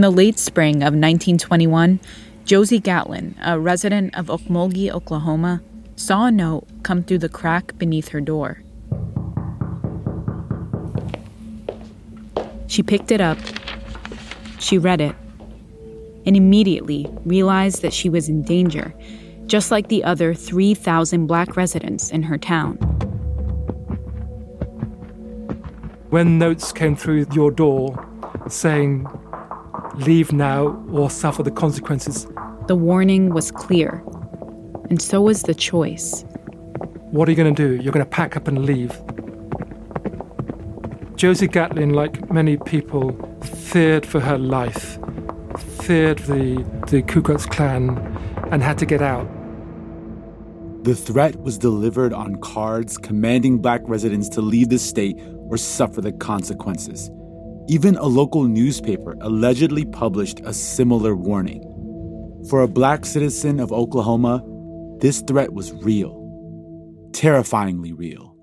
In the late spring of 1921, Josie Gatlin, a resident of Okmulgee, Oklahoma, saw a note come through the crack beneath her door. She picked it up, she read it, and immediately realized that she was in danger, just like the other 3,000 black residents in her town. When notes came through your door saying, leave now or suffer the consequences, the warning was clear, and so was the choice. What are you going to do? You're going to pack up and leave. Josie Gatlin, like many people, feared for her life, feared the, the Ku Klux Klan, and had to get out. The threat was delivered on cards commanding black residents to leave the state or suffer the consequences. Even a local newspaper allegedly published a similar warning. For a black citizen of Oklahoma, this threat was real, terrifyingly real.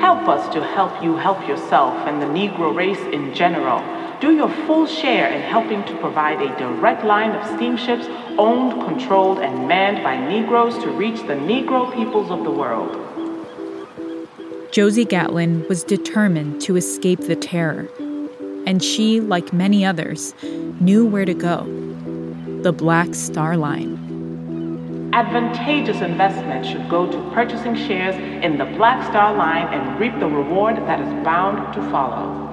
Help us to help you help yourself and the Negro race in general. Do your full share in helping to provide a direct line of steamships owned, controlled, and manned by Negroes to reach the Negro peoples of the world. Josie Gatlin was determined to escape the terror and she, like many others, knew where to go the Black Star Line. Advantageous investment should go to purchasing shares in the Black Star Line and reap the reward that is bound to follow.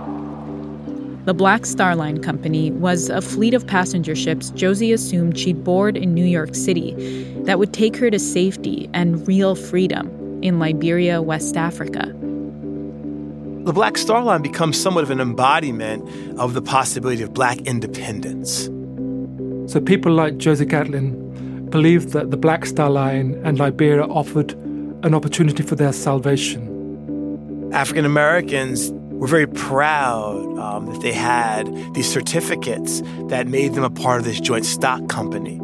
The Black Star Line Company was a fleet of passenger ships Josie assumed she'd board in New York City that would take her to safety and real freedom in Liberia, West Africa the Black Star Line becomes somewhat of an embodiment of the possibility of black independence. So people like Josie Gatlin believed that the Black Star Line and Liberia offered an opportunity for their salvation. African Americans were very proud um, that they had these certificates that made them a part of this joint stock company,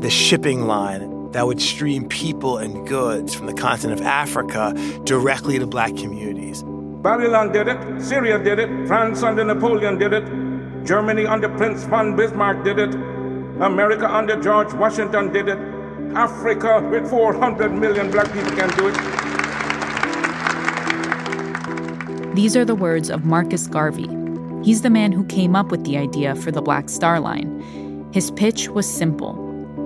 the shipping line that would stream people and goods from the continent of Africa directly to black communities. Babylon did it, Syria did it, France under Napoleon did it, Germany under Prince von Bismarck did it, America under George Washington did it, Africa with 400 million black people can do it. These are the words of Marcus Garvey. He's the man who came up with the idea for the Black Star Line. His pitch was simple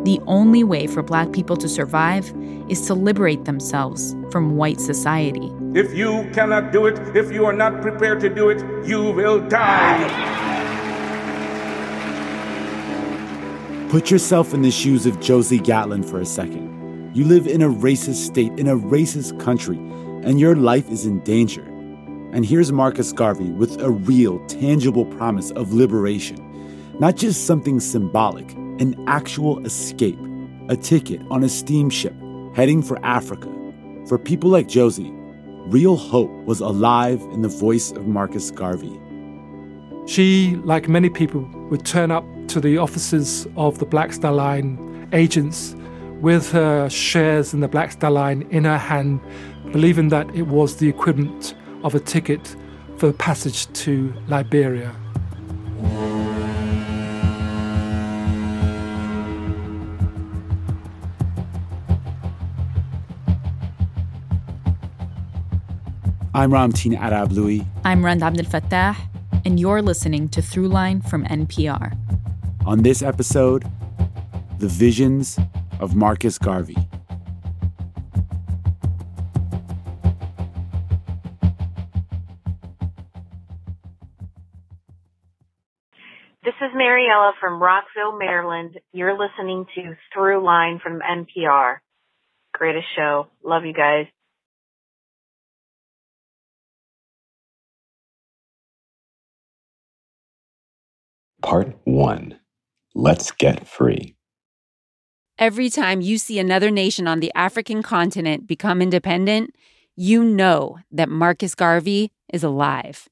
the only way for black people to survive is to liberate themselves from white society. If you cannot do it, if you are not prepared to do it, you will die. Put yourself in the shoes of Josie Gatlin for a second. You live in a racist state, in a racist country, and your life is in danger. And here's Marcus Garvey with a real, tangible promise of liberation, not just something symbolic an actual escape, a ticket on a steamship heading for Africa. For people like Josie, real hope was alive in the voice of Marcus Garvey. She, like many people, would turn up to the offices of the Black Star Line agents with her shares in the Black Star Line in her hand, believing that it was the equivalent of a ticket for passage to Liberia. I'm Ramtin Arablouei. I'm Rund Abdelfatah, and you're listening to Throughline from NPR. On this episode, the visions of Marcus Garvey. Mariella from Rockville, Maryland. You're listening to Throughline from NPR. Greatest show. Love you guys. Part 1 Let's Get Free. Every time you see another nation on the African continent become independent, you know that Marcus Garvey is alive.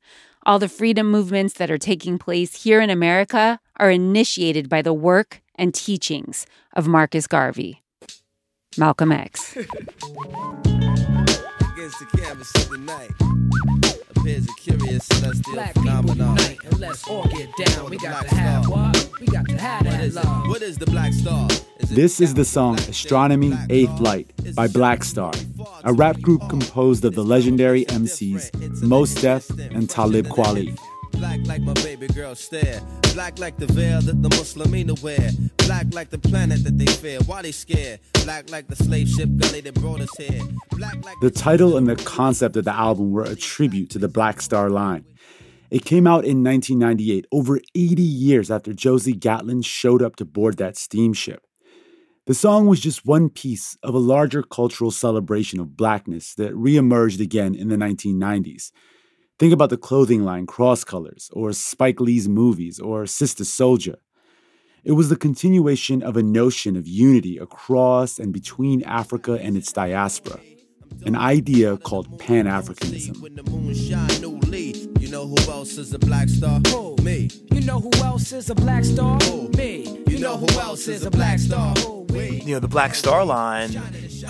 All the freedom movements that are taking place here in America are initiated by the work and teachings of Marcus Garvey. Malcolm X. Against the canvas of the night appears a curious celestial Black phenomenon. unite and let's all get down. We got to have what? We got to have What that is, it? love. what is the black star? This is the song Astronomy Eighth Light by Black Star, a rap group composed of the legendary MCs Mos Def and Talib Kweli. Black like my baby girl stare. Black like the veil that the Muslimina wear. Black like the planet that they fear. Why they scared? Black like the slave ship gully that brought us here. Like The title and the concept of the album were a tribute to the Black Star Line. It came out in 1998, over 80 years after Josie Gatlin showed up to board that steamship. The song was just one piece of a larger cultural celebration of blackness that reemerged again in the 1990s. Think about the clothing line Cross Colors, or Spike Lee's movies, or Sister Souljah. It was the continuation of a notion of unity across and between Africa and its diaspora, an idea called Pan Africanism. Know who else is a black star? Who? Me. You know who else is a black star? Me. You know who else is a black star? Me. you know the Black Star Line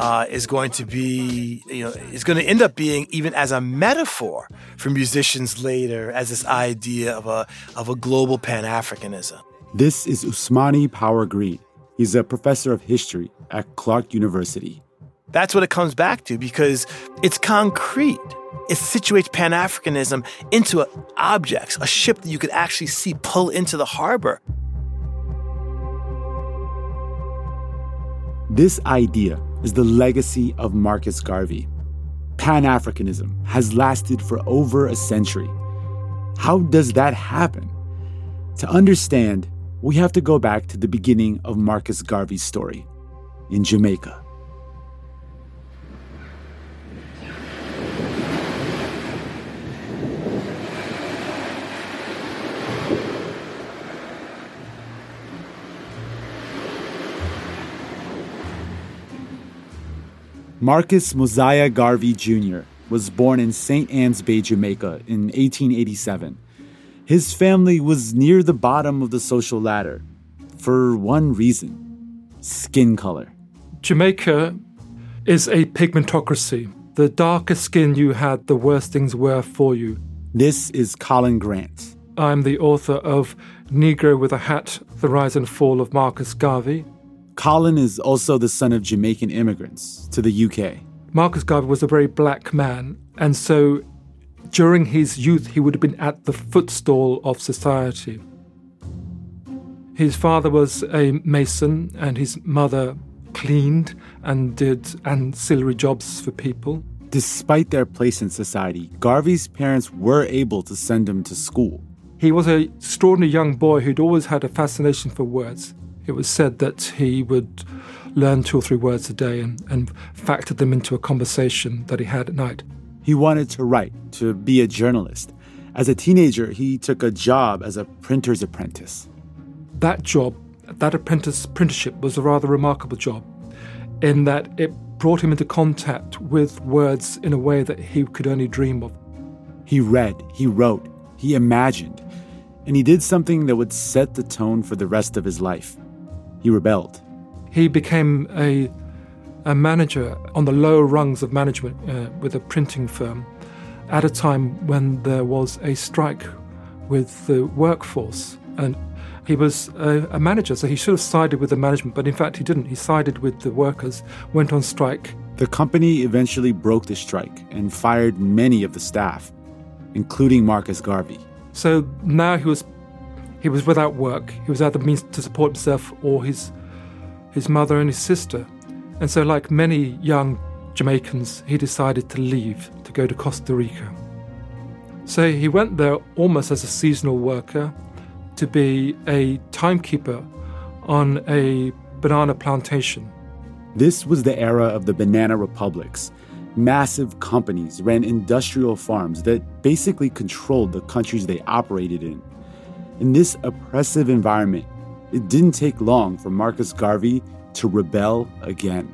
uh, is going to be you know is going to end up being even as a metaphor for musicians later as this idea of a of a global Pan Africanism. This is Ousmane Power-Greene. He's a professor of history at Clark University. That's what it comes back to because it's concrete. It situates Pan Africanism into objects, a ship that you could actually see pull into the harbor. This idea is the legacy of Marcus Garvey. Pan Africanism has lasted for over a century. How does that happen? To understand, we have to go back to the beginning of Marcus Garvey's story in Jamaica. Marcus Mosiah Garvey Jr. was born in St. Ann's Bay, Jamaica in 1887. His family was near the bottom of the social ladder for one reason skin color. Jamaica is a pigmentocracy. The darker skin you had, the worse things were for you. This is Colin Grant. I'm the author of Negro with a Hat The Rise and Fall of Marcus Garvey. Colin is also the son of Jamaican immigrants to the UK. Marcus Garvey was a very black man, and so during his youth, he would have been at the footstool of society. His father was a mason, and his mother cleaned and did ancillary jobs for people. Despite their place in society, Garvey's parents were able to send him to school. He was an extraordinary young boy who'd always had a fascination for words. It was said that he would learn two or three words a day and, and factor them into a conversation that he had at night. He wanted to write, to be a journalist. As a teenager, he took a job as a printer's apprentice. That job, that apprentice apprenticeship, was a rather remarkable job in that it brought him into contact with words in a way that he could only dream of. He read, he wrote, he imagined, and he did something that would set the tone for the rest of his life. He rebelled. He became a, a manager on the lower rungs of management uh, with a printing firm at a time when there was a strike with the workforce. And he was a, a manager, so he should have sided with the management, but in fact he didn't. He sided with the workers, went on strike. The company eventually broke the strike and fired many of the staff, including Marcus Garvey. So now he was he was without work. He was out of means to support himself or his his mother and his sister. And so like many young Jamaicans, he decided to leave to go to Costa Rica. So he went there almost as a seasonal worker to be a timekeeper on a banana plantation. This was the era of the banana republics. Massive companies ran industrial farms that basically controlled the countries they operated in. In this oppressive environment, it didn't take long for Marcus Garvey to rebel again.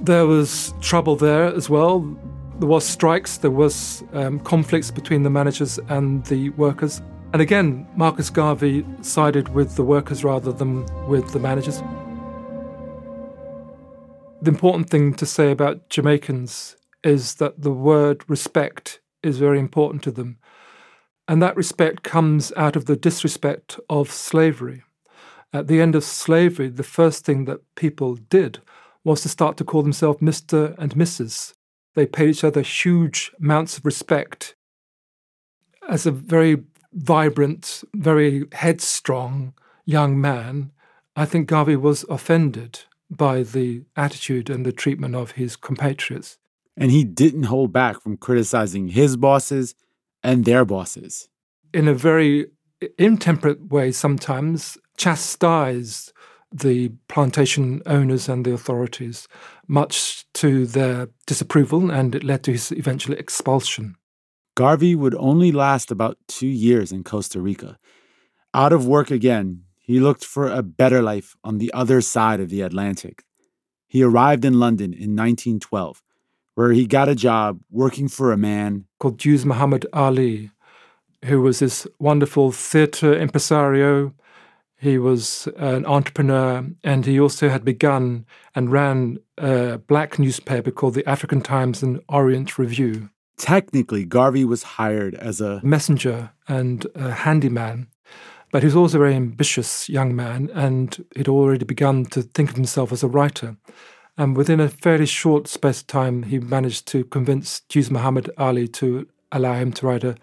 There was trouble there as well. There was strikes. There was um, conflicts between the managers and the workers. And again, Marcus Garvey sided with the workers rather than with the managers. The important thing to say about Jamaicans is that the word respect is very important to them. And that respect comes out of the disrespect of slavery. At the end of slavery, the first thing that people did was to start to call themselves Mr. and Mrs. They paid each other huge amounts of respect. As a very vibrant, very headstrong young man, I think Garvey was offended by the attitude and the treatment of his compatriots. And he didn't hold back from criticizing his bosses and their bosses. In a very intemperate way, sometimes chastised the plantation owners and the authorities, much to their disapproval, and it led to his eventual expulsion. Garvey would only last about two years in Costa Rica. Out of work again, he looked for a better life on the other side of the Atlantic. He arrived in London in 1912, where he got a job working for a man called Duse Mohamed Ali, who was this wonderful theatre impresario. He was an entrepreneur, and he also had begun and ran a black newspaper called the African Times and Orient Review. Technically, Garvey was hired as a messenger and a handyman, but he was also a very ambitious young man, and he'd already begun to think of himself as a writer. And within a fairly short space of time, he managed to convince Duse Mohamed Ali to allow him to write a,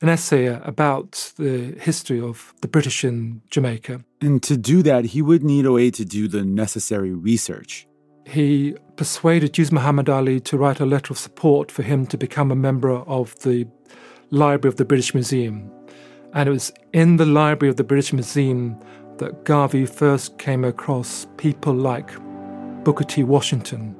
an essay about the history of the British in Jamaica. And to do that, he would need a way to do the necessary research he persuaded Duse Mohamed Ali to write a letter of support for him to become a member of the Library of the British Museum. And it was in the Library of the British Museum that Garvey first came across people like Booker T. Washington.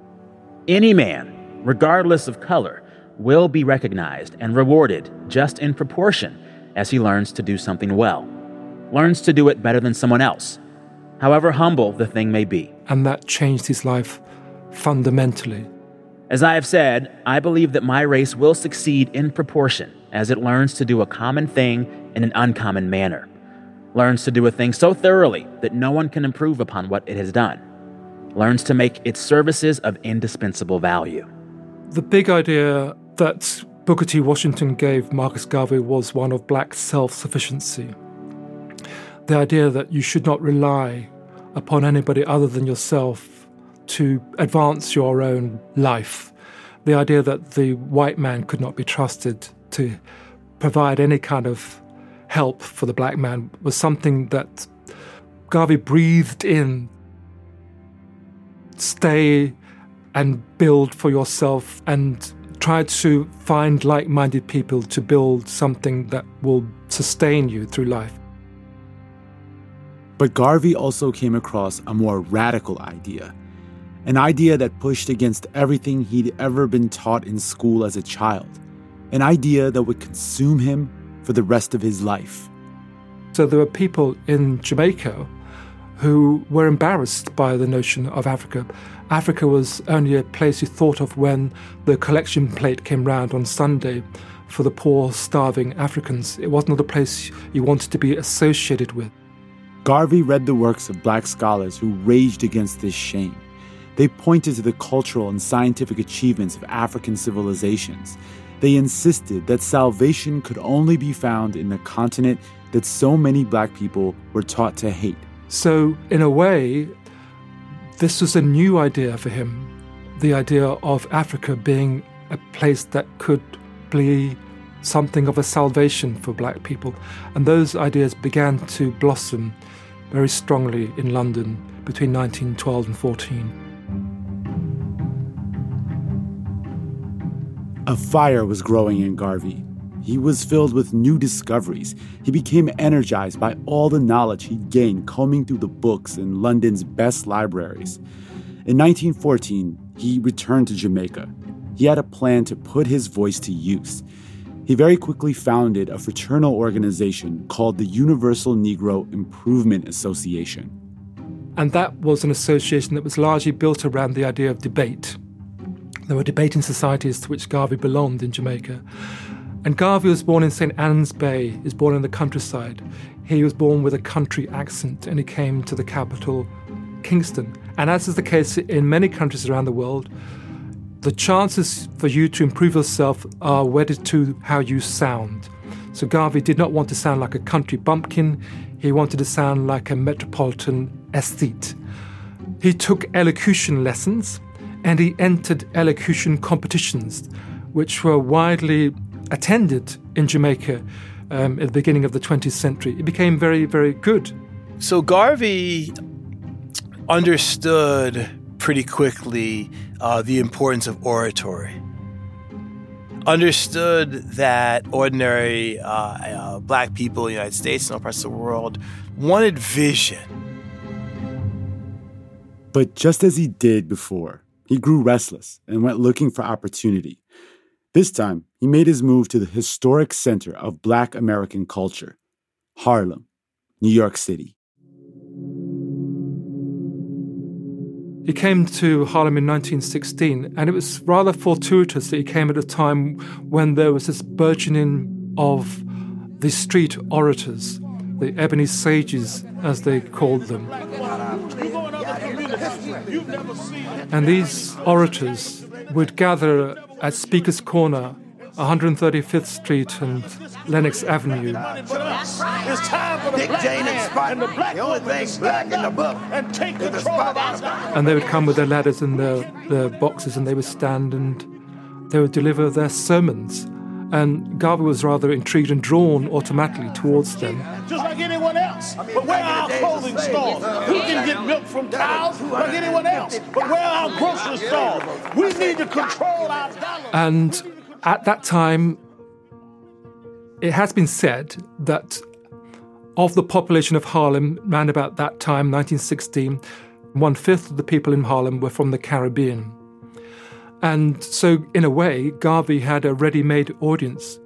Any man, regardless of color, will be recognized and rewarded just in proportion as he learns to do something well, learns to do it better than someone else, however humble the thing may be. And that changed his life fundamentally. As I have said, I believe that my race will succeed in proportion as it learns to do a common thing in an uncommon manner, learns to do a thing so thoroughly that no one can improve upon what it has done, learns to make its services of indispensable value. The big idea that Booker T. Washington gave Marcus Garvey was one of black self sufficiency the idea that you should not rely upon anybody other than yourself to advance your own life. The idea that the white man could not be trusted to provide any kind of help for the black man was something that Garvey breathed in. Stay and build for yourself and try to find like minded people to build something that will sustain you through life. But Garvey also came across a more radical idea an idea that pushed against everything he'd ever been taught in school as a child, an idea that would consume him for the rest of his life. So there were people in Jamaica who were embarrassed by the notion of Africa. Africa was only a place you thought of when the collection plate came round on Sunday for the poor, starving Africans. It was not a place you wanted to be associated with. Garvey read the works of black scholars who raged against this shame. They pointed to the cultural and scientific achievements of African civilizations. They insisted that salvation could only be found in the continent that so many black people were taught to hate. So, in a way, this was a new idea for him the idea of Africa being a place that could be something of a salvation for black people. And those ideas began to blossom very strongly in London between 1912 and 14. A fire was growing in Garvey. He was filled with new discoveries. He became energized by all the knowledge he'd gained combing through the books in London's best libraries. In 1914, he returned to Jamaica. He had a plan to put his voice to use. He very quickly founded a fraternal organization called the Universal Negro Improvement Association. And that was an association that was largely built around the idea of debate. There were debating societies to which Garvey belonged in Jamaica. And Garvey was born in St. Ann's Bay, is born in the countryside. He was born with a country accent and he came to the capital, Kingston. And as is the case in many countries around the world, the chances for you to improve yourself are wedded to how you sound. So Garvey did not want to sound like a country bumpkin, he wanted to sound like a metropolitan aesthete. He took elocution lessons and he entered elocution competitions, which were widely attended in Jamaica um, at the beginning of the 20th century. It became very, very good. So Garvey understood pretty quickly uh, the importance of oratory. Understood that ordinary uh, uh, black people in the United States and all parts of the world wanted vision. But just as he did before, he grew restless and went looking for opportunity. This time, he made his move to the historic center of Black American culture, Harlem, New York City. He came to Harlem in 1916, and it was rather fortuitous that he came at a time when there was this burgeoning of the street orators, the ebony sages, as they called them. And these orators would gather at Speaker's Corner, 135th Street and Lenox Avenue. It's time for the Dick, Jane, and And the black the only thing black in the book and take control of And they would come with their ladders and their, their boxes and they would stand and they would deliver their sermons. And Garvey was rather intrigued and drawn automatically towards them. Just like anyone else. But where are our clothing stores? We can get milk from cows like anyone else. But where are our grocery stores? We need to control our dollar. And at that time, it has been said that of the population of Harlem, around about that time, 1916, one fifth of the people in Harlem were from the Caribbean. And so, in a way, Garvey had a ready made audience.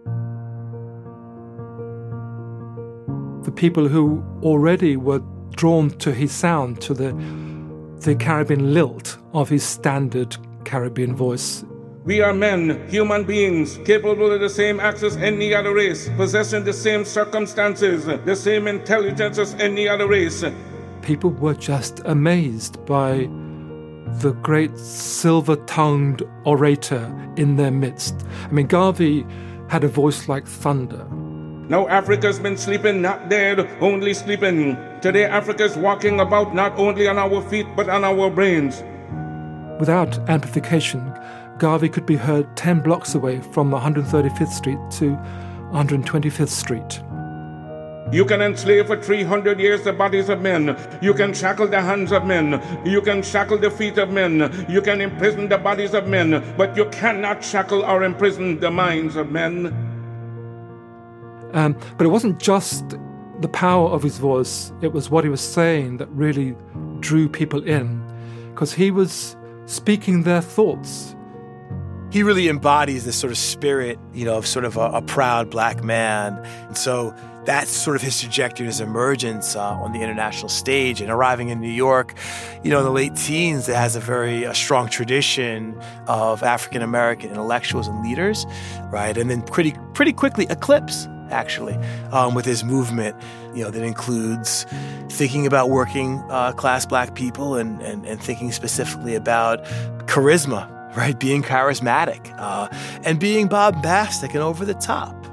The people who already were drawn to his sound, to the, the Caribbean lilt of his standard Caribbean voice. We are men, human beings, capable of the same acts as any other race, possessing the same circumstances, the same intelligence as any other race. People were just amazed by the great silver tongued orator in their midst. I mean, Garvey had a voice like thunder. Now Africa's been sleeping, not dead, only sleeping. Today Africa's walking about not only on our feet, but on our brains. Without amplification, Garvey could be heard 10 blocks away from 135th Street to 125th Street. You can enslave for 300 years the bodies of men. You can shackle the hands of men. You can shackle the feet of men. You can imprison the bodies of men. But you cannot shackle or imprison the minds of men. Um, but it wasn't just the power of his voice, it was what he was saying that really drew people in. Because he was speaking their thoughts. He really embodies this sort of spirit, you know, of sort of a, a proud black man. And so that's sort of his trajectory, his emergence uh, on the international stage and arriving in New York, you know, in the late teens, that has a very a strong tradition of African American intellectuals and leaders, right? And then pretty pretty quickly eclipse actually um, with his movement, you know, that includes thinking about working uh, class black people and, and and thinking specifically about charisma, right? Being charismatic uh, and being bombastic and over the top.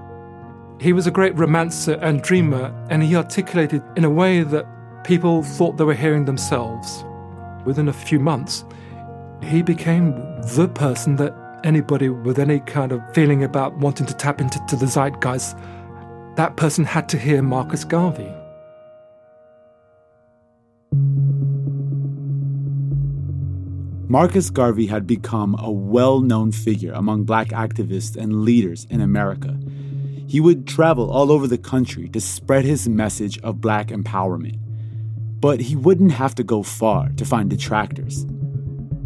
He was a great romancer and dreamer, and he articulated in a way that people thought they were hearing themselves. Within a few months, he became the person that anybody with any kind of feeling about wanting to tap into to the zeitgeist, that person had to hear Marcus Garvey. Marcus Garvey had become a well known figure among black activists and leaders in America. He would travel all over the country to spread his message of black empowerment. But he wouldn't have to go far to find detractors.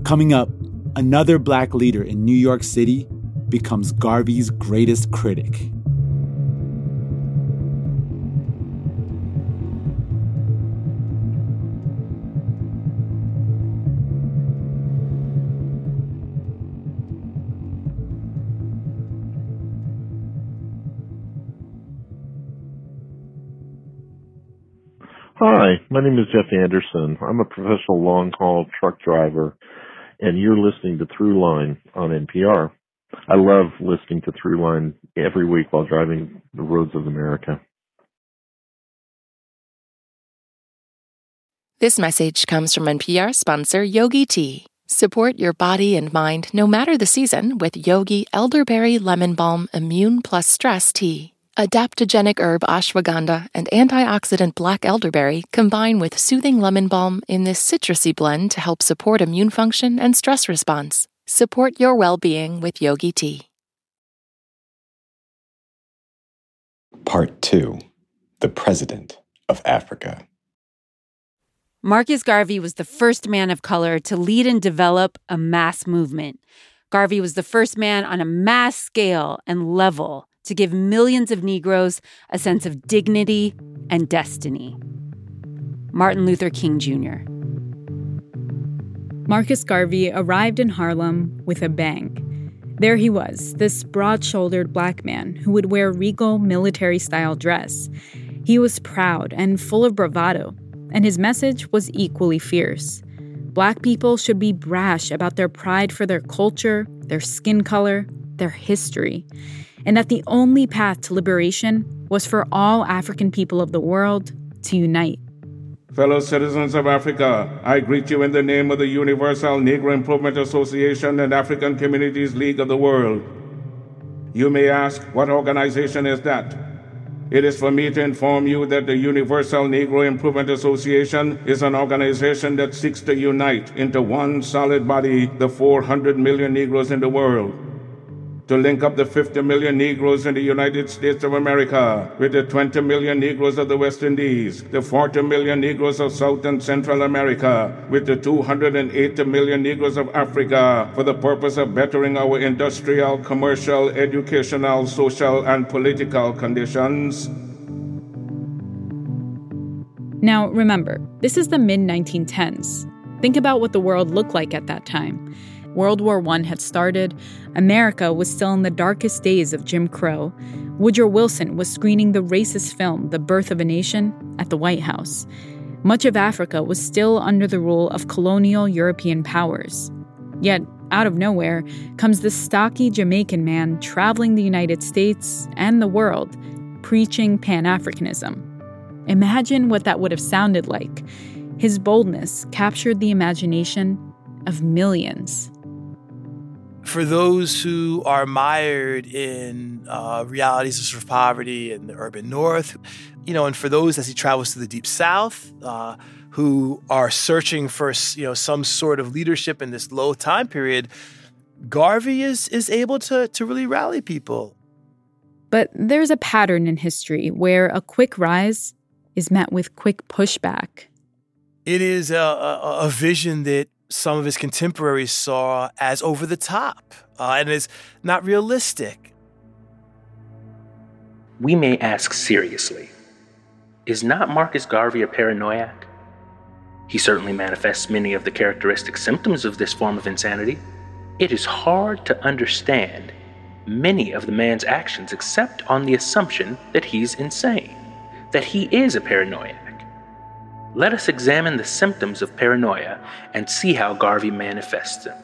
Coming up, another black leader in New York City becomes Garvey's greatest critic. Hi, my name is Jeff Anderson. I'm a professional long haul truck driver, and you're listening to Throughline on NPR. I love listening to Throughline every week while driving the roads of America. This message comes from NPR sponsor Yogi Tea. Support your body and mind no matter the season with Yogi Elderberry Lemon Balm Immune Plus Stress Tea. Adaptogenic herb ashwagandha and antioxidant black elderberry combine with soothing lemon balm in this citrusy blend to help support immune function and stress response. Support your well being with Yogi Tea. Part 2 The President of Africa. Marcus Garvey was the first man of color to lead and develop a mass movement. Garvey was the first man on a mass scale and level to give millions of Negroes a sense of dignity and destiny. Martin Luther King Jr. Marcus Garvey arrived in Harlem with a bang. There he was, this broad shouldered black man who would wear regal military style dress. He was proud and full of bravado, and his message was equally fierce. Black people should be brash about their pride for their culture, their skin color, their history and that the only path to liberation was for all African people of the world to unite. Fellow citizens of Africa, I greet you in the name of the Universal Negro Improvement Association and African Communities League of the World. You may ask, what organization is that? It is for me to inform you that the Universal Negro Improvement Association is an organization that seeks to unite into one solid body the 400 million Negroes in the world to link up the 50 million Negroes in the United States of America with the 20 million Negroes of the West Indies, the 40 million Negroes of South and Central America, with the 280 million Negroes of Africa for the purpose of bettering our industrial, commercial, educational, social, and political conditions. Now, remember, this is the mid 1910s. Think about what the world looked like at that time. World War I had started, America was still in the darkest days of Jim Crow. Woodrow Wilson was screening the racist film The Birth of a Nation at the White House. Much of Africa was still under the rule of colonial European powers. Yet, out of nowhere, comes this stocky Jamaican man traveling the United States and the world, preaching Pan Africanism. Imagine what that would have sounded like. His boldness captured the imagination of millions for those who are mired in uh, realities of, sort of poverty in the urban north, you know, and for those as he travels to the deep south, uh, who are searching for you know some sort of leadership in this low time period, Garvey is is able to to really rally people. But there's a pattern in history where a quick rise is met with quick pushback. It is a, a, a vision that some of his contemporaries saw as over the top uh, and as not realistic. We may ask seriously Is not Marcus Garvey a paranoiac? He certainly manifests many of the characteristic symptoms of this form of insanity. It is hard to understand many of the man's actions except on the assumption that he's insane, that he is a paranoiac. Let us examine the symptoms of paranoia and see how Garvey manifests them.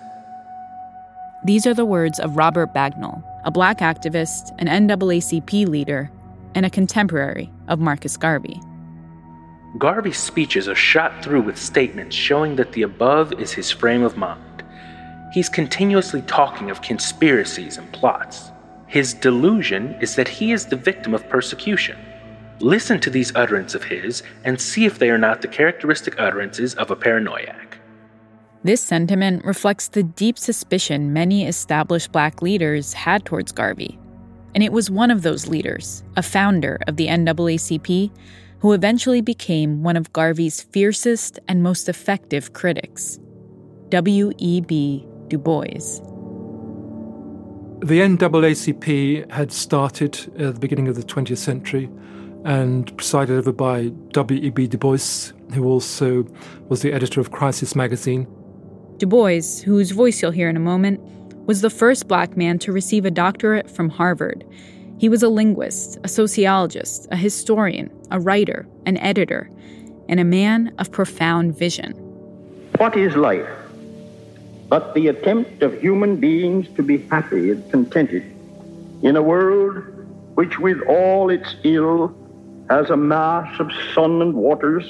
These are the words of Robert Bagnall, a black activist, an NAACP leader, and a contemporary of Marcus Garvey. Garvey's speeches are shot through with statements showing that the above is his frame of mind. He's continuously talking of conspiracies and plots. His delusion is that he is the victim of persecution Listen to these utterances of his and see if they are not the characteristic utterances of a paranoiac. This sentiment reflects the deep suspicion many established black leaders had towards Garvey. And it was one of those leaders, a founder of the NAACP, who eventually became one of Garvey's fiercest and most effective critics W.E.B. Du Bois. The NAACP had started at the beginning of the 20th century and presided over by W.E.B. Du Bois, who also was the editor of Crisis magazine. Du Bois, whose voice you'll hear in a moment, was the first black man to receive a doctorate from Harvard. He was a linguist, a sociologist, a historian, a writer, an editor, and a man of profound vision. What is life but the attempt of human beings to be happy and contented in a world which, with all its ill, has a mass of sun and waters,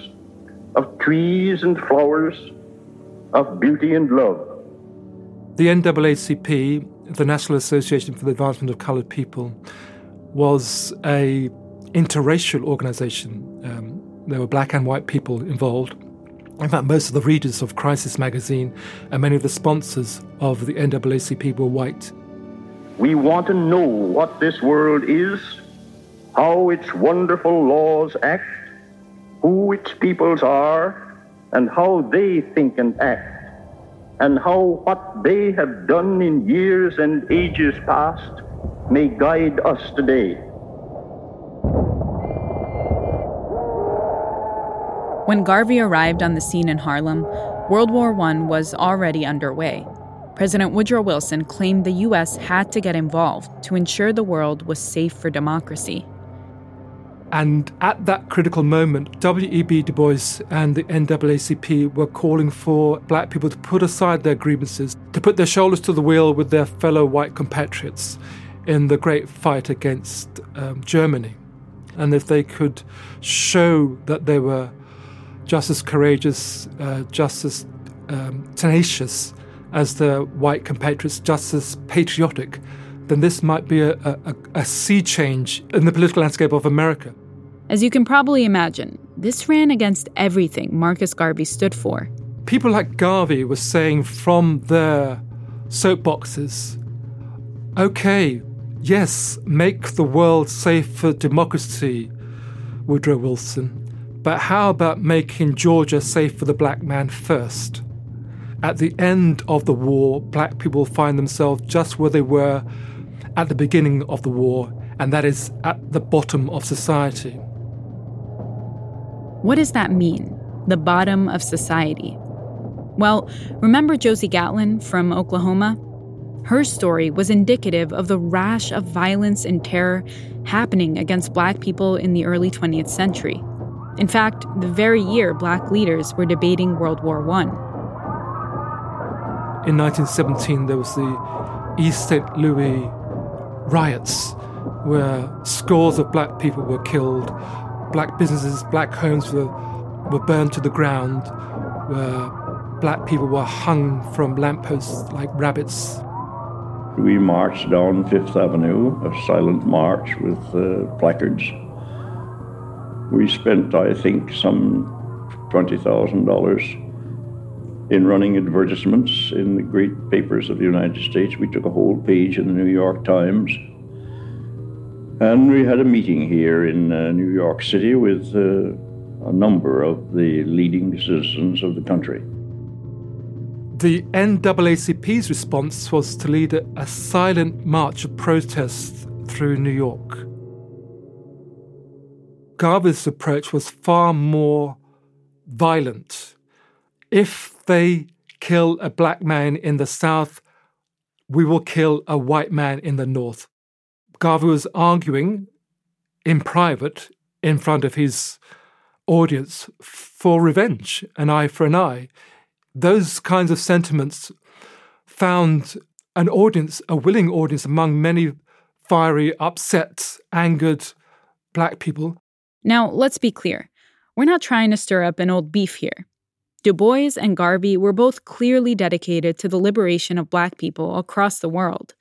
of trees and flowers, of beauty and love? The NAACP, the National Association for the Advancement of Colored People, was a interracial organization. Um, there were black and white people involved. In fact, most of the readers of Crisis magazine and many of the sponsors of the NAACP were white. We want to know what this world is, how its wonderful laws act, who its peoples are, and how they think and act, and how what they have done in years and ages past may guide us today. When Garvey arrived on the scene in Harlem, World War I was already underway. President Woodrow Wilson claimed the U.S. had to get involved to ensure the world was safe for democracy. And at that critical moment, W.E.B. Du Bois and the NAACP were calling for black people to put aside their grievances, to put their shoulders to the wheel with their fellow white compatriots in the great fight against um, Germany. And if they could show that they were just as courageous, uh, just as um, tenacious as their white compatriots, just as patriotic, then this might be a, a, a sea change in the political landscape of America. As you can probably imagine, this ran against everything Marcus Garvey stood for. People like Garvey were saying from their soapboxes, okay, yes, make the world safe for democracy, Woodrow Wilson. But how about making Georgia safe for the black man first? At the end of the war, black people find themselves just where they were at the beginning of the war, and that is at the bottom of society. What does that mean, the bottom of society? Well, remember Josie Gatlin from Oklahoma? Her story was indicative of the rash of violence and terror happening against black people in the early 20th century. In fact, the very year black leaders were debating World War I. In 1917, there was the East St. Louis riots, where scores of black people were killed, black businesses, black homes were, were burned to the ground, where black people were hung from lampposts like rabbits. We marched down Fifth Avenue, a silent march with uh, placards we spent, I think, some $20,000 in running advertisements in the great papers of the United States. We took a whole page in the New York Times. And we had a meeting here in uh, New York City with uh, a number of the leading citizens of the country. The NAACP's response was to lead a, silent march of protest through New York. Garvey's approach was far more violent. If they kill a black man in the South, we will kill a white man in the North. Garvey was arguing in private in front of his audience for revenge, an eye for an eye. Those kinds of sentiments found an audience, a willing audience among many fiery, upset, angered black people. Now, let's be clear. We're not trying to stir up an old beef here. Du Bois and Garvey were both clearly dedicated to the liberation of black people across the world.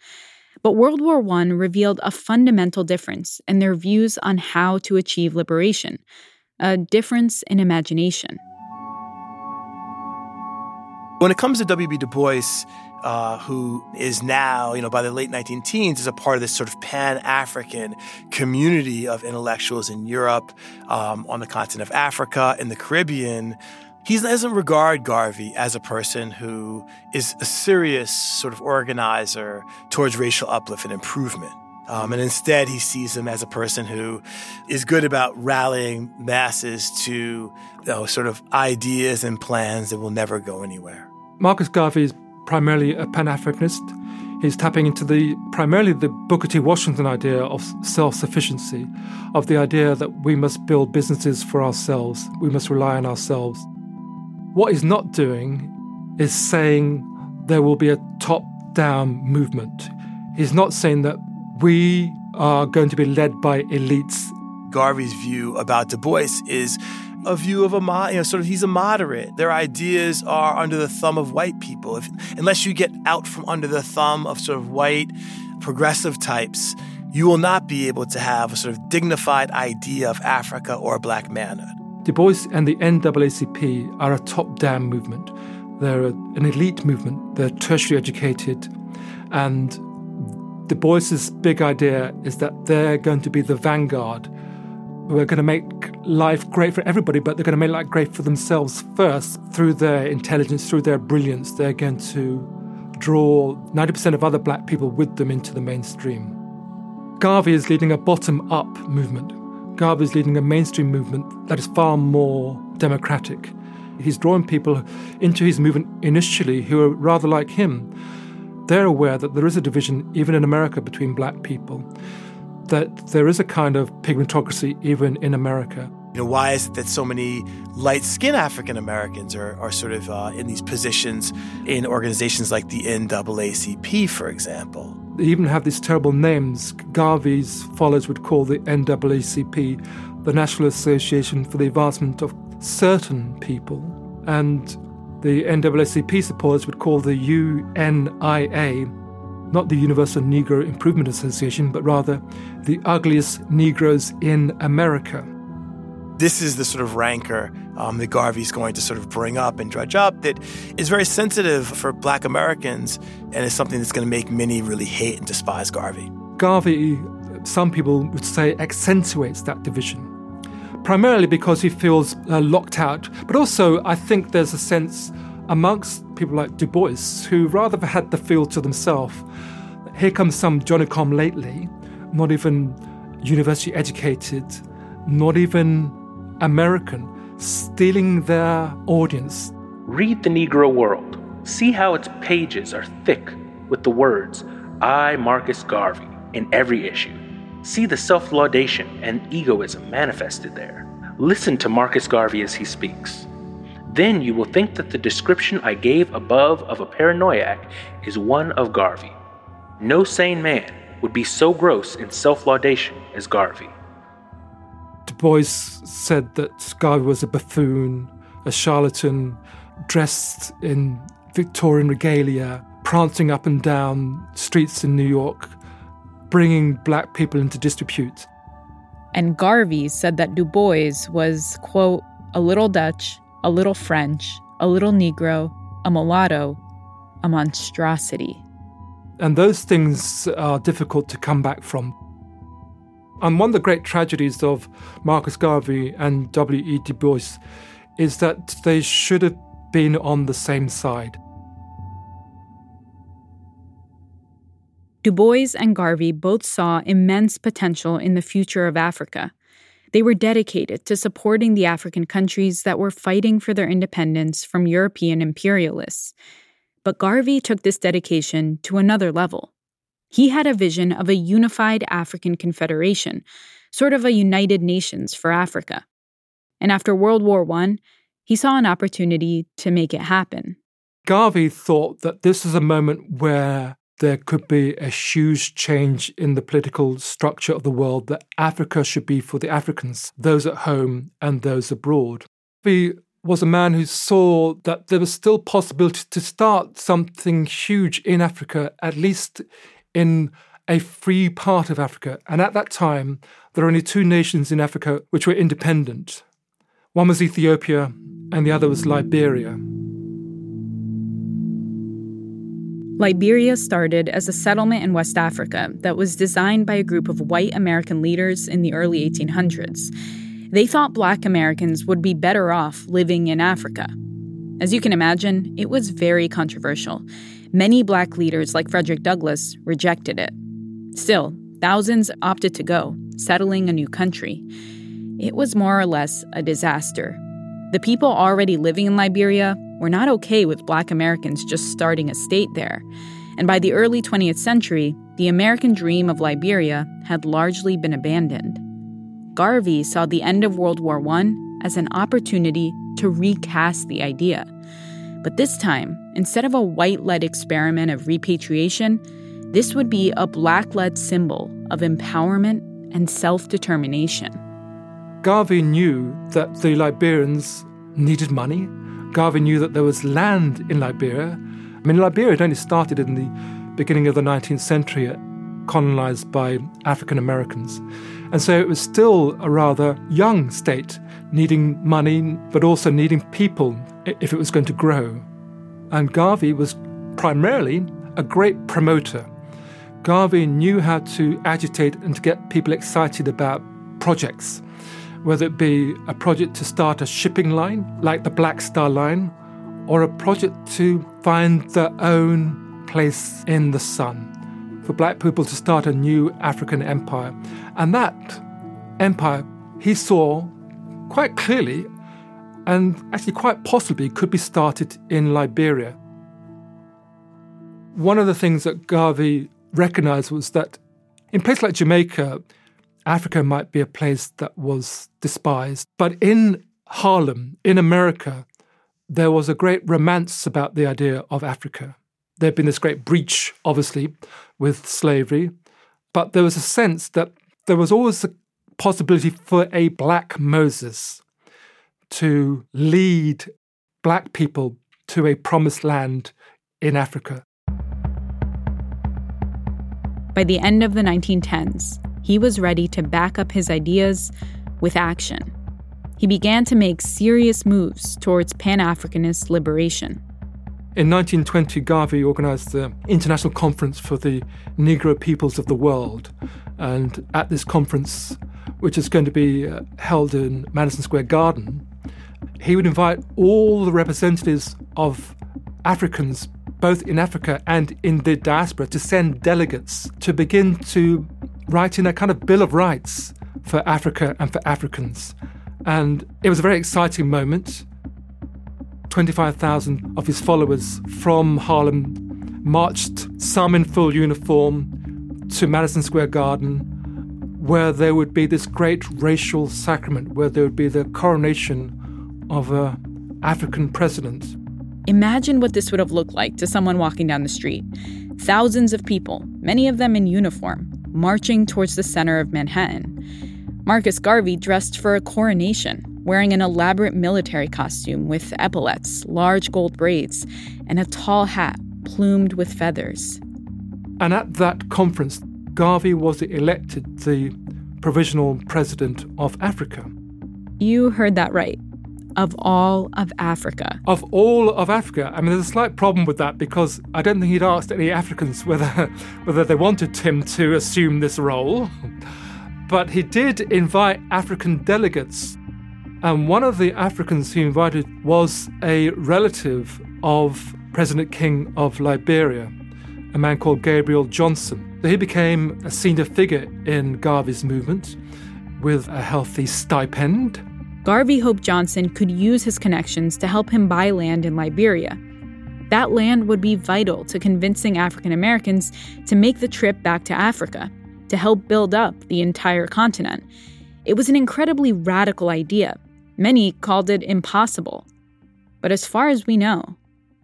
But World War I revealed a fundamental difference in their views on how to achieve liberation a difference in imagination. When it comes to W.B. Du Bois, uh, who is now, you know, by the late 19 teens, is a part of this sort of pan African community of intellectuals in Europe, um, on the continent of Africa, in the Caribbean. He doesn't regard Garvey as a person who is a serious sort of organizer towards racial uplift and improvement. Um, and instead, he sees him as a person who is good about rallying masses to you know, sort of ideas and plans that will never go anywhere. Marcus Garvey is primarily a Pan Africanist. He's tapping into the primarily the Booker T. Washington idea of self sufficiency, of the idea that we must build businesses for ourselves, we must rely on ourselves. What he's not doing is saying there will be a top down movement. He's not saying that we are going to be led by elites. Garvey's view about Du Bois is a view of a you know sort of he's a moderate. Their ideas are under the thumb of white people. If, unless you get out from under the thumb of sort of white progressive types, you will not be able to have a sort of dignified idea of Africa or black manhood. Du Bois and the NAACP are a top-down movement. They're an elite movement. They're tertiary educated, and Du Bois's big idea is that they're going to be the vanguard We're going to make life great for everybody, but they're going to make life great for themselves first through their intelligence, through their brilliance. They're going to draw 90% of other black people with them into the mainstream. Garvey is leading a bottom up movement. Garvey is leading a mainstream movement that is far more democratic. He's drawing people into his movement initially who are rather like him. They're aware that there is a division, even in America, between black people that there is a kind of pigmentocracy even in America. You know, why is it that so many light skinned African Americans are, are sort of uh, in these positions in organizations like the NAACP, for example? They even have these terrible names. Garvey's followers would call the NAACP the National Association for the Advancement of Certain People. And the NAACP supporters would call the UNIA not the Universal Negro Improvement Association, but rather the ugliest Negroes in America. This is the sort of rancor um, that Garvey's going to sort of bring up and dredge up that is very sensitive for black Americans and is something that's going to make many really hate and despise Garvey. Garvey, some people would say, accentuates that division. Primarily because he feels uh, locked out, but also I think there's a sense amongst people like Du Bois, who rather had the field to themselves. Here comes some Johnny come lately, not even university educated, not even American, stealing their audience. Read The Negro World. See how its pages are thick with the words, I, Marcus Garvey, in every issue. See the self laudation and egoism manifested there. Listen to Marcus Garvey as he speaks. Then you will think that the description I gave above of a paranoiac is one of Garvey. No sane man would be so gross in self laudation as Garvey. Du Bois said that Garvey was a buffoon, a charlatan, dressed in Victorian regalia, prancing up and down streets in New York, bringing black people into disrepute. And Garvey said that Du Bois was, quote, a little Dutch a little French, a little Negro, a mulatto, a monstrosity. And those things are difficult to come back from. And one of the great tragedies of Marcus Garvey and W.E. Du Bois is that they should have been on the same side. Du Bois and Garvey both saw immense potential in the future of Africa. They were dedicated to supporting the African countries that were fighting for their independence from European imperialists. But Garvey took this dedication to another level. He had a vision of a unified African confederation, sort of a United Nations for Africa. And after World War I, he saw an opportunity to make it happen. Garvey thought that this is a moment where there could be a huge change in the political structure of the world, that Africa should be for the Africans, those at home and those abroad. He was a man who saw that there was still possibility to start something huge in Africa, at least in a free part of Africa. And at that time, there were only two nations in Africa which were independent. One was Ethiopia, and the other was Liberia. Liberia started as a settlement in West Africa that was designed by a group of white American leaders in the early 1800s. They thought black Americans would be better off living in Africa. As you can imagine, it was very controversial. Many black leaders, like Frederick Douglass, rejected it. Still, thousands opted to go, settling a new country. It was more or less a disaster. The people already living in Liberia were not okay with black Americans just starting a state there. And by the early 20th century, the American dream of Liberia had largely been abandoned. Garvey saw the end of World War I as an opportunity to recast the idea. But this time, instead of a white led experiment of repatriation, this would be a black led symbol of empowerment and self determination. Garvey knew that the Liberians needed money. Garvey knew that there was land in Liberia. I mean, Liberia had only started in the beginning of the 19th century, uh, colonized by African Americans. And so it was still a rather young state, needing money, but also needing people if it was going to grow. And Garvey was primarily a great promoter. Garvey knew how to agitate and to get people excited about projects whether it be a project to start a shipping line like the Black Star Line, or a project to find their own place in the sun, for black people to start a new African empire. And that empire he saw quite clearly and actually quite possibly could be started in Liberia. One of the things that Garvey recognized was that in places like Jamaica, Africa might be a place that was despised. But in Harlem, in America, there was a great romance about the idea of Africa. There had been this great breach, obviously, with slavery, but there was a sense that there was always a possibility for a black Moses to lead black people to a promised land in Africa. By the end of the 1910s, he was ready to back up his ideas with action. He began to make serious moves towards Pan Africanist liberation. In 1920, Garvey organized the International Conference for the Negro Peoples of the World. And at this conference, which is going to be uh, held in Madison Square Garden, he would invite all the representatives of Africans, both in Africa and in the diaspora, to send delegates to begin to write in a kind of Bill of Rights for Africa and for Africans. And it was a very exciting moment. 25,000 of his followers from Harlem marched, some in full uniform, to Madison Square Garden, where there would be this great racial sacrament, where there would be the coronation of an African president. Imagine what this would have looked like to someone walking down the street. Thousands of people, many of them in uniform, marching towards the center of Manhattan. Marcus Garvey dressed for a coronation, wearing an elaborate military costume with epaulets, large gold braids, and a tall hat plumed with feathers. And at that conference, Garvey was elected the provisional president of Africa. You heard that right of all of Africa. Of all of Africa. I mean, there's a slight problem with that because I don't think he'd asked any Africans whether, whether they wanted him to assume this role. But he did invite African delegates. And one of the Africans he invited was a relative of President King of Liberia, a man called Gabriel Johnson. So he became a senior figure in Garvey's movement with a healthy stipend Garvey hoped Johnson could use his connections to help him buy land in Liberia. That land would be vital to convincing African Americans to make the trip back to Africa, to help build up the entire continent. It was an incredibly radical idea. Many called it impossible. But as far as we know,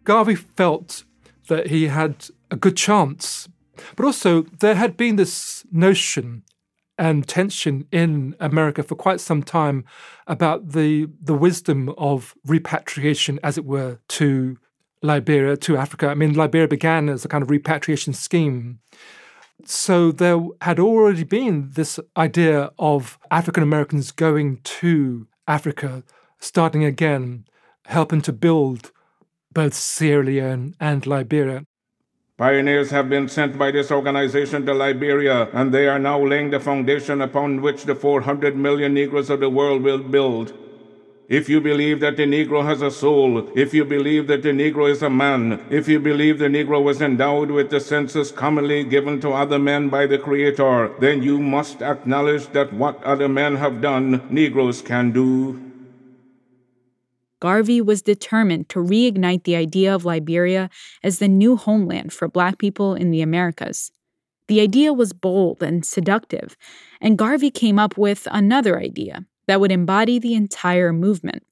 Garvey felt that he had a good chance. But also, there had been this notion and tension in America for quite some time about the the wisdom of repatriation, as it were, to Liberia, to Africa. I mean, Liberia began as a kind of repatriation scheme. So there had already been this idea of African Americans going to Africa, starting again, helping to build both Sierra Leone and Liberia. Pioneers have been sent by this organization to Liberia, and they are now laying the foundation upon which the 400 million Negroes of the world will build. If you believe that the Negro has a soul, if you believe that the Negro is a man, if you believe the Negro was endowed with the senses commonly given to other men by the Creator, then you must acknowledge that what other men have done, Negroes can do. Garvey was determined to reignite the idea of Liberia as the new homeland for Black people in the Americas. The idea was bold and seductive, and Garvey came up with another idea that would embody the entire movement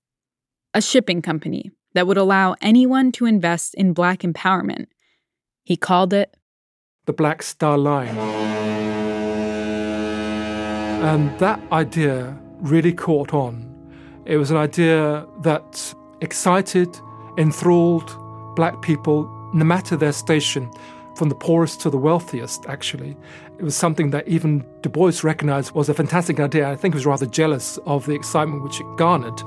a shipping company that would allow anyone to invest in Black empowerment. He called it the Black Star Line. And that idea really caught on. It was an idea that excited, enthralled black people, no matter their station, from the poorest to the wealthiest, actually. It was something that even Du Bois recognized was a fantastic idea. I think he was rather jealous of the excitement which it garnered.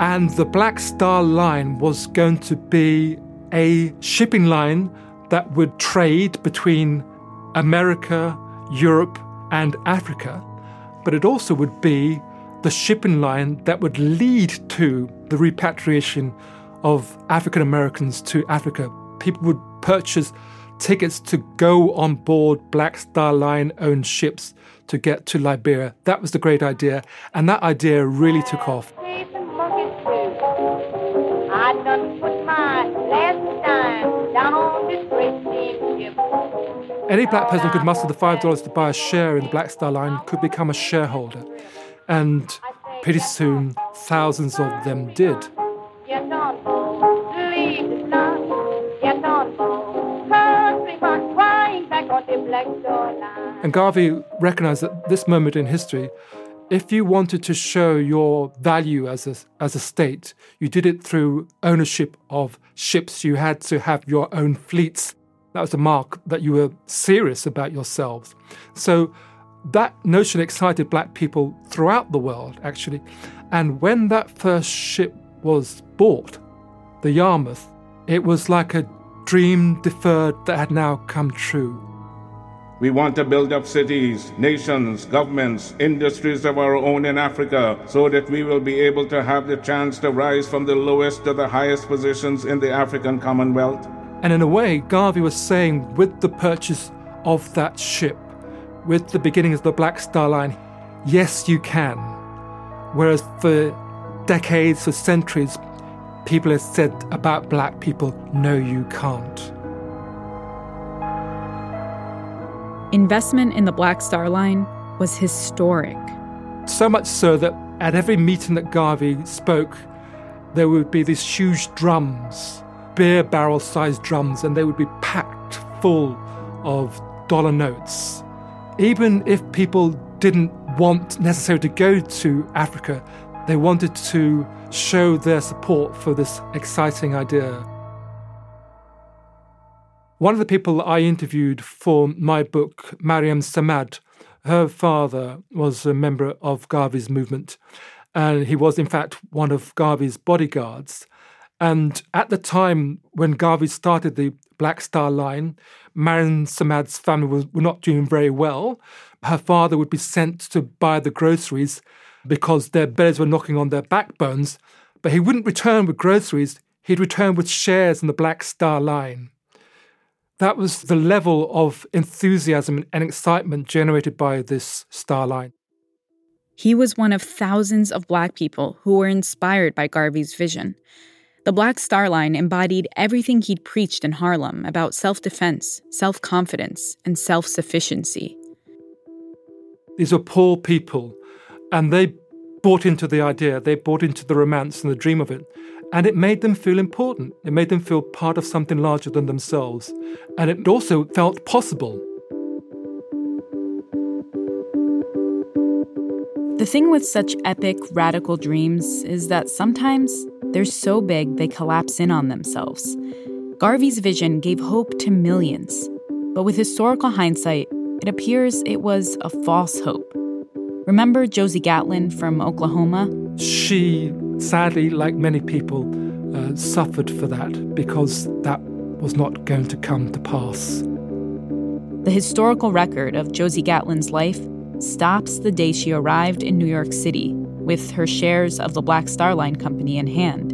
And the Black Star Line was going to be a shipping line that would trade between America, Europe, and Africa. But it also would be the shipping line that would lead to the repatriation of African Americans to Africa. People would purchase tickets to go on board Black Star Line owned ships to get to Liberia. That was the great idea, and that idea really took off. Any black person could muster the $5 to buy a share in the Black Star Line could become a shareholder. And pretty soon, thousands of them did. And Garvey recognized that this moment in history, if you wanted to show your value as a, as a state, you did it through ownership of ships. You had to have your own fleets. That was a mark that you were serious about yourselves. So that notion excited black people throughout the world, actually. And when that first ship was bought, the Yarmouth, it was like a dream deferred that had now come true. We want to build up cities, nations, governments, industries of our own in Africa so that we will be able to have the chance to rise from the lowest to the highest positions in the African Commonwealth. And in a way, Garvey was saying with the purchase of that ship, with the beginning of the Black Star Line, yes, you can. Whereas for decades, for centuries, people have said about black people, no, you can't. Investment in the Black Star Line was historic. So much so that at every meeting that Garvey spoke, there would be these huge drums, beer barrel sized drums, and they would be packed full of dollar notes. Even if people didn't want necessarily to go to Africa, they wanted to show their support for this exciting idea. One of the people I interviewed for my book, Mariam Samad, her father was a member of Garvey's movement, and he was, in fact, one of Garvey's bodyguards. And at the time when Garvey started the Black Star Line, Mariam Samad's family was, were not doing very well. Her father would be sent to buy the groceries because their bellies were knocking on their backbones, but he wouldn't return with groceries, he'd return with shares in the Black Star Line. That was the level of enthusiasm and excitement generated by this star line. He was one of thousands of black people who were inspired by Garvey's vision. The Black Star Line embodied everything he'd preached in Harlem about self defense, self confidence, and self sufficiency. These were poor people, and they bought into the idea, they bought into the romance and the dream of it. And it made them feel important. It made them feel part of something larger than themselves. And it also felt possible. The thing with such epic, radical dreams is that sometimes they're so big they collapse in on themselves. Garvey's vision gave hope to millions. But with historical hindsight, it appears it was a false hope. Remember Josie Gatlin from Oklahoma? She sadly, like many people, uh, suffered for that because that was not going to come to pass. The historical record of Josie Gatlin's life stops the day she arrived in New York City with her shares of the Black Star Line Company in hand.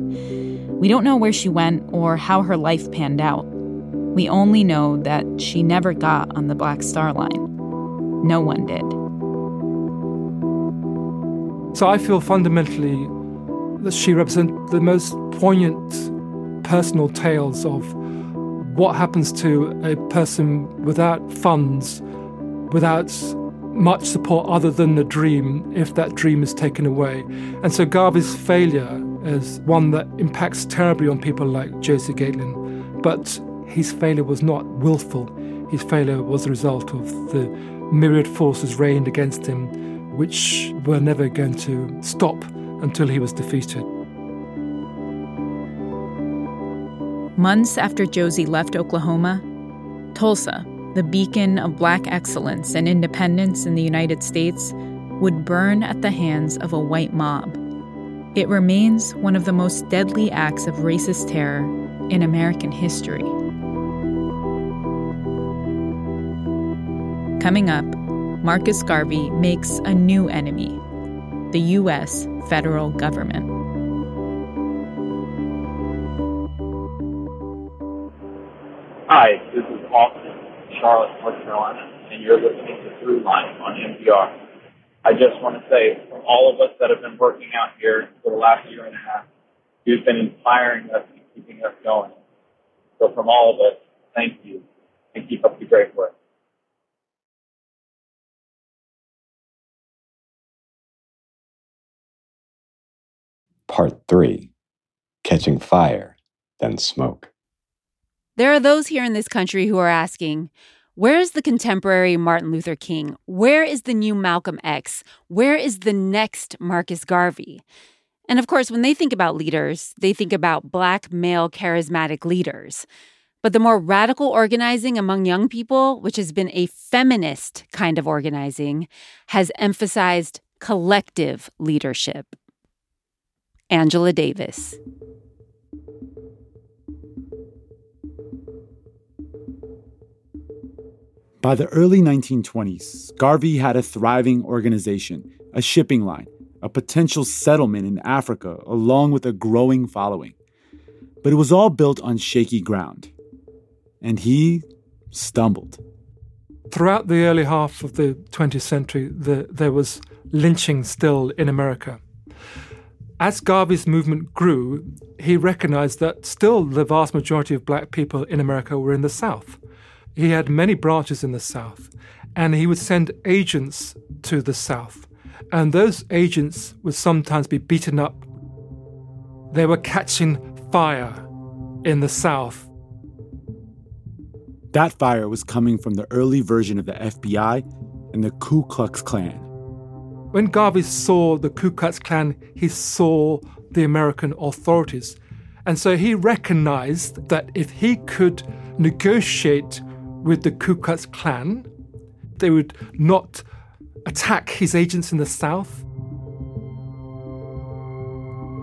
We don't know where she went or how her life panned out. We only know that she never got on the Black Star Line. No one did. So I feel fundamentally that she represents the most poignant personal tales of what happens to a person without funds, without much support other than the dream if that dream is taken away. And so Garvey's failure is one that impacts terribly on people like Josie Gatlin. But his failure was not willful. His failure was the result of the myriad forces reined against him, which were never going to stop until he was defeated. Months after Josie left Oklahoma, Tulsa, the beacon of black excellence and independence in the United States, would burn at the hands of a white mob. It remains one of the most deadly acts of racist terror in American history. Coming up, Marcus Garvey makes a new enemy the U.S. federal government. Hi, this is Austin, Charlotte, North Carolina, and you're listening to Throughline on NPR. I just want to say, from all of us that have been working out here for the last year and a half, you've been inspiring us and keeping us going. So, from all of us, thank you, and keep up the great work. Part 3 Catching Fire, Then Smoke. There are those here in this country who are asking, where is the contemporary Martin Luther King? Where is the new Malcolm X? Where is the next Marcus Garvey? And of course, when they think about leaders, they think about black male charismatic leaders. But the more radical organizing among young people, which has been a feminist kind of organizing, has emphasized collective leadership. Angela Davis. By the early 1920s, Garvey had a thriving organization, a shipping line, a potential settlement in Africa, along with a growing following. But it was all built on shaky ground. And he stumbled. Throughout the early half of the 20th century, the, there was lynching still in America. As Garvey's movement grew, he recognized that still the vast majority of black people in America were in the South. He had many branches in the South, and he would send agents to the South. And those agents would sometimes be beaten up. They were catching fire in the South. That fire was coming from the early version of the FBI and the Ku Klux Klan. When Garvey saw the Ku Klux Klan, he saw the American authorities. And so he recognized that if he could negotiate with the Ku Klux Klan, they would not attack his agents in the South.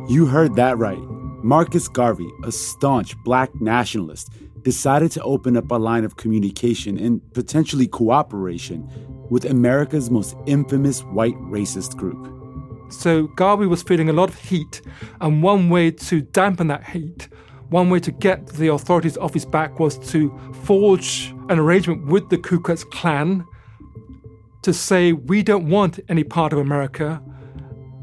You heard that right. Marcus Garvey, a staunch black nationalist, decided to open up a line of communication and potentially cooperation with America's most infamous white racist group. So Garvey was feeling a lot of heat, and one way to dampen that heat, one way to get the authorities off his back was to forge an arrangement with the Ku Klux Klan to say, we don't want any part of America.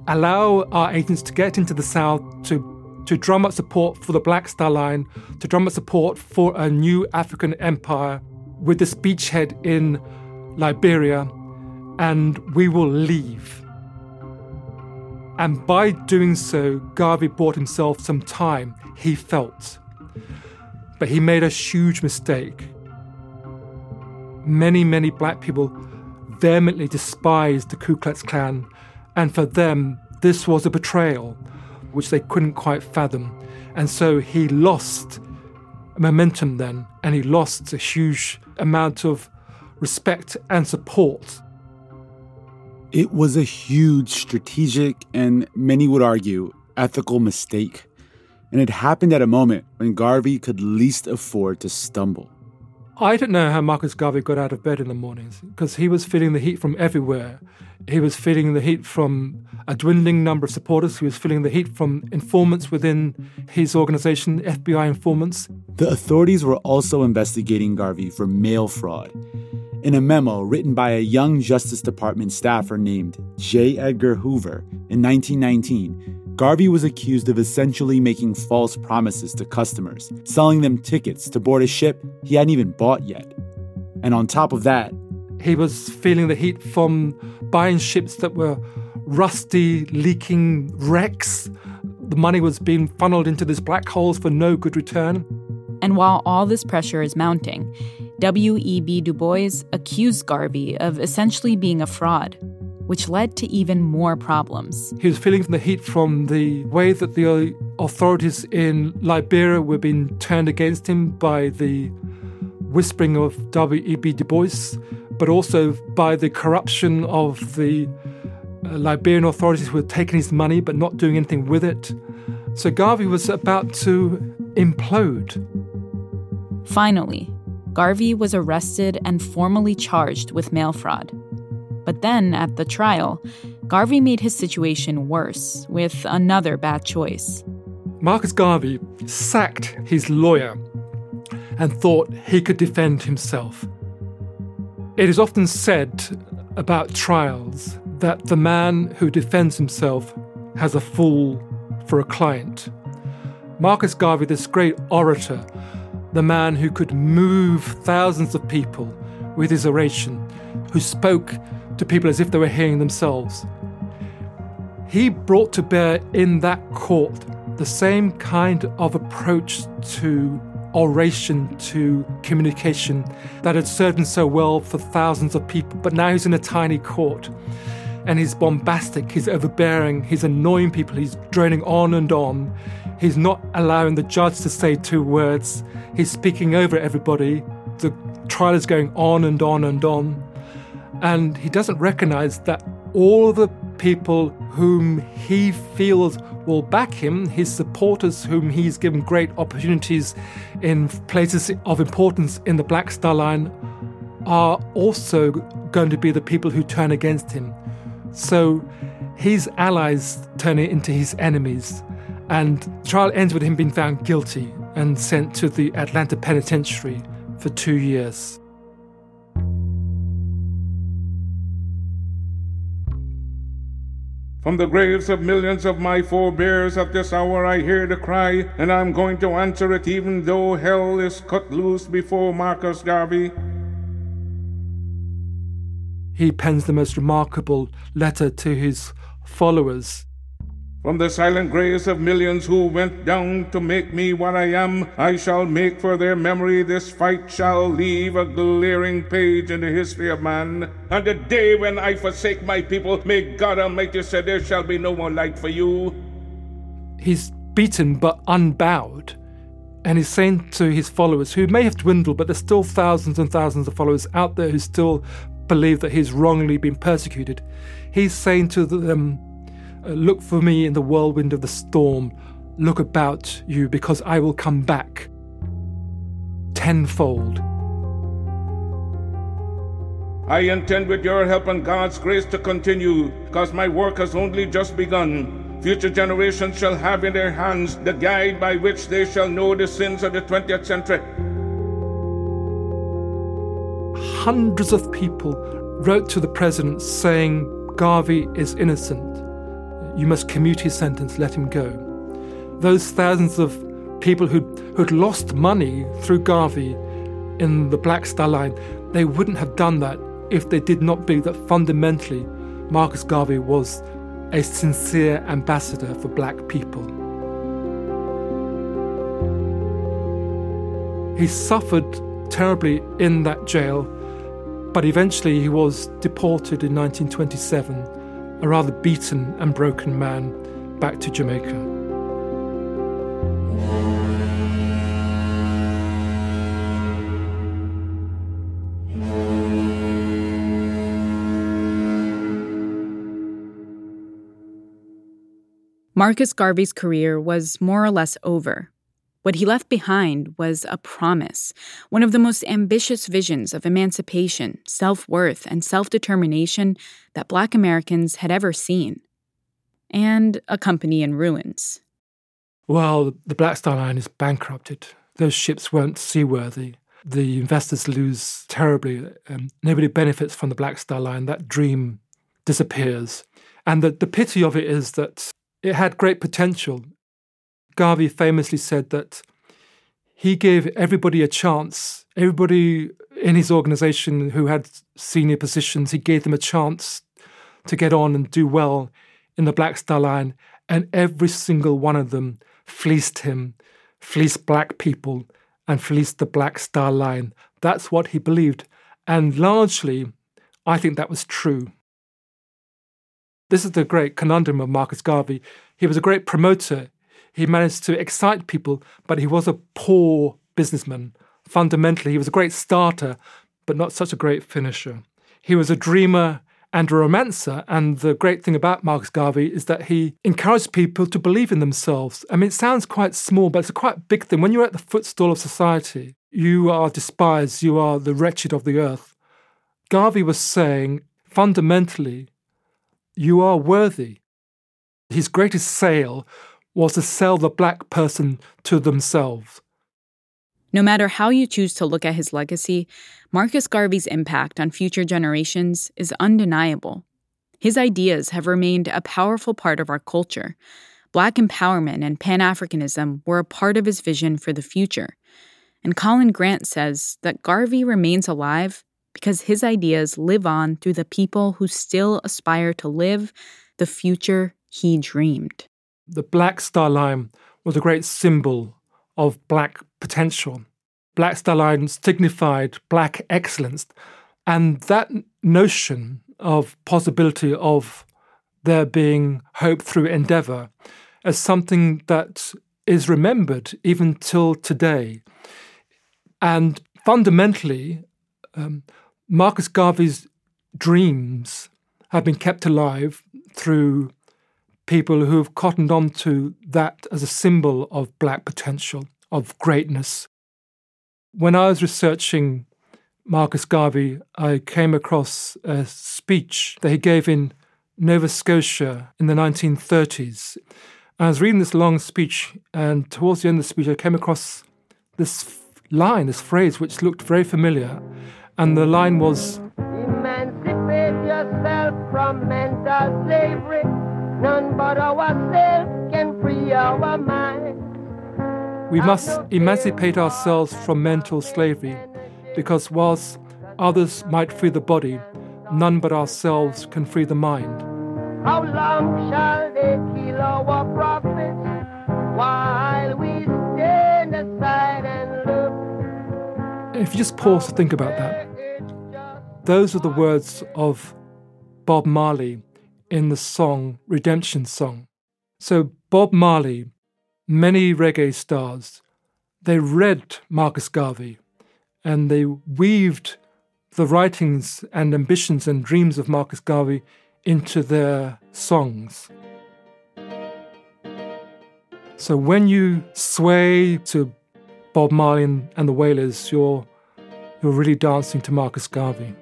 Allow our agents to get into the South to, to drum up support for the Black Star Line, to drum up support for a new African empire with this beachhead in Liberia, and we will leave. And by doing so, Garvey bought himself some time, he felt. But he made a huge mistake. Many, many black people vehemently despised the Ku Klux Klan, and for them, this was a betrayal which they couldn't quite fathom. And so he lost momentum then, and he lost a huge amount of respect and support. It was a huge strategic and, many would argue, ethical mistake. And it happened at a moment when Garvey could least afford to stumble. I don't know how Marcus Garvey got out of bed in the mornings because he was feeling the heat from everywhere. He was feeling the heat from a dwindling number of supporters. He was feeling the heat from informants within his organization, FBI informants. The authorities were also investigating Garvey for mail fraud. In a memo written by a young Justice Department staffer named J. Edgar Hoover in 1919, Garvey was accused of essentially making false promises to customers, selling them tickets to board a ship he hadn't even bought yet. And on top of that, he was feeling the heat from buying ships that were rusty, leaking wrecks. The money was being funneled into these black holes for no good return. And while all this pressure is mounting, W.E.B. Du Bois accused Garvey of essentially being a fraud, which led to even more problems. He was feeling the heat from the way that the authorities in Liberia were being turned against him by the whispering of W.E.B. Du Bois, but also by the corruption of the uh, Liberian authorities who were taking his money but not doing anything with it. So Garvey was about to implode. Finally, Garvey was arrested and formally charged with mail fraud. But then, at the trial, Garvey made his situation worse with another bad choice. Marcus Garvey sacked his lawyer and thought he could defend himself. It is often said about trials that the man who defends himself has a fool for a client. Marcus Garvey, this great orator, the man who could move thousands of people with his oration, who spoke to people as if they were hearing themselves. He brought to bear in that court the same kind of approach to oration, to communication that had served him so well for thousands of people. But now he's in a tiny court and he's bombastic, he's overbearing, he's annoying people, he's droning on and on. He's not allowing the judge to say two words. He's speaking over everybody. The trial is going on and on and on. And he doesn't recognize that all the people whom he feels will back him, his supporters, whom he's given great opportunities in places of importance in the Black Star Line, are also going to be the people who turn against him. So his allies turn into his enemies. And the trial ends with him being found guilty and sent to the Atlanta Penitentiary for two years. From the graves of millions of my forebears at this hour I hear the cry, and I'm going to answer it even though hell is cut loose before Marcus Garvey. He pens the most remarkable letter to his followers from the silent graves of millions who went down to make me what I am, I shall make for their memory this fight shall leave a glaring page in the history of man. And the day when I forsake my people, may God Almighty say there shall be no more light for you. He's beaten but unbowed. And he's saying to his followers, who may have dwindled, but there's still thousands and thousands of followers out there who still believe that he's wrongly been persecuted. He's saying to them, Uh, look for me in the whirlwind of the storm. Look about you, because I will come back tenfold. I intend, with your help and God's grace, to continue, because my work has only just begun. Future generations shall have in their hands the guide by which they shall know the sins of the 20th century. Hundreds of people wrote to the president saying Garvey is innocent. You must commute his sentence, let him go. Those thousands of people who'd, who'd lost money through Garvey in the Black Star Line, they wouldn't have done that if they did not believe that fundamentally Marcus Garvey was a sincere ambassador for black people. He suffered terribly in that jail, but eventually he was deported in 1927 a rather beaten and broken man, back to Jamaica. Marcus Garvey's career was more or less over. What he left behind was a promise, one of the most ambitious visions of emancipation, self worth, and self determination that Black Americans had ever seen. And a company in ruins. Well, the Black Star Line is bankrupted. Those ships weren't seaworthy. the investors lose terribly. Um, nobody benefits from the Black Star Line. That dream disappears. And the, the pity of it is that it had great potential. Garvey famously said that he gave everybody a chance. Everybody in his organization who had senior positions, he gave them a chance to get on and do well in the Black Star Line. And every single one of them fleeced him, fleeced black people, and fleeced the Black Star Line. That's what he believed. And largely, I think that was true. This is the great conundrum of Marcus Garvey. He was a great promoter. He managed to excite people, but he was a poor businessman. Fundamentally, he was a great starter, but not such a great finisher. He was a dreamer and a romancer. And the great thing about Marcus Garvey is that he encouraged people to believe in themselves. I mean, it sounds quite small, but it's a quite big thing. When you're at the footstool of society, you are despised, you are the wretched of the earth. Garvey was saying, fundamentally, you are worthy. His greatest sale was to sell the black person to themselves. No matter how you choose to look at his legacy, Marcus Garvey's impact on future generations is undeniable. His ideas have remained a powerful part of our culture. Black empowerment and Pan Africanism were a part of his vision for the future. And Colin Grant says that Garvey remains alive because his ideas live on through the people who still aspire to live the future he dreamed. The Black Star Line was a great symbol of black potential. Black Star Line signified black excellence. And that notion of possibility of there being hope through endeavor as something that is remembered even till today. And fundamentally, um, Marcus Garvey's dreams have been kept alive through people who have cottoned on to that as a symbol of black potential, of greatness. When I was researching Marcus Garvey, I came across a speech that he gave in Nova Scotia in the 1930s. I was reading this long speech, and towards the end of the speech, I came across this line, this phrase, which looked very familiar. And the line was Emancipate yourself from mental slavery. None but ourselves can free our minds. We must emancipate ourselves from mental slavery because whilst others might free the body, none but ourselves can free the mind. How long shall they kill our prophets while we stand aside and look? If you just pause to think about that, those are the words of Bob Marley in the song Redemption Song. So, Bob Marley, many reggae stars, they read Marcus Garvey and they weaved the writings and ambitions and dreams of Marcus Garvey into their songs. So when you sway to Bob Marley and the Wailers, you're, you're really dancing to Marcus Garvey.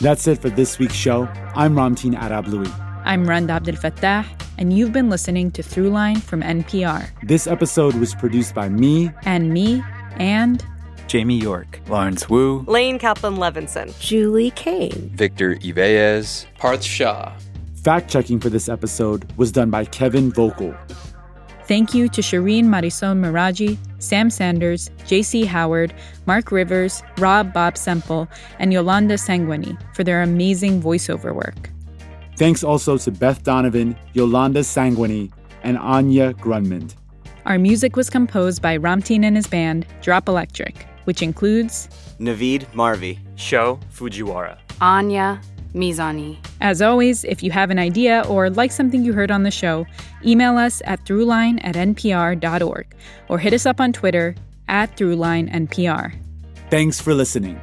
That's it for this week's show. I'm Ramtin Arablouei. I'm Rund Abdelfatah, and you've been listening to Throughline from NPR. This episode was produced by me and me and Jamie York, Lawrence Wu, Lane Kaplan Levinson, Julie Caine, Victor Yvellez, Parth Shah. Fact checking for this episode was done by Kevin Vogel. Thank you to Shireen Marisol Meraji, Sam Sanders, J.C. Howard, Mark Rivers, Rob Bob Semple, and Yolanda Sangweni for their amazing voiceover work. Thanks also to Beth Donovan, Yolanda Sangweni, and Anya Grundmann. Our music was composed by Ramtin and his band, Drop Electric, which includes Navid Marvi, Sho Fujiwara, Anya Mizani. As always, if you have an idea or like something you heard on the show, email us at throughline at npr.org or hit us up on Twitter at throughlinenpr. Thanks for listening.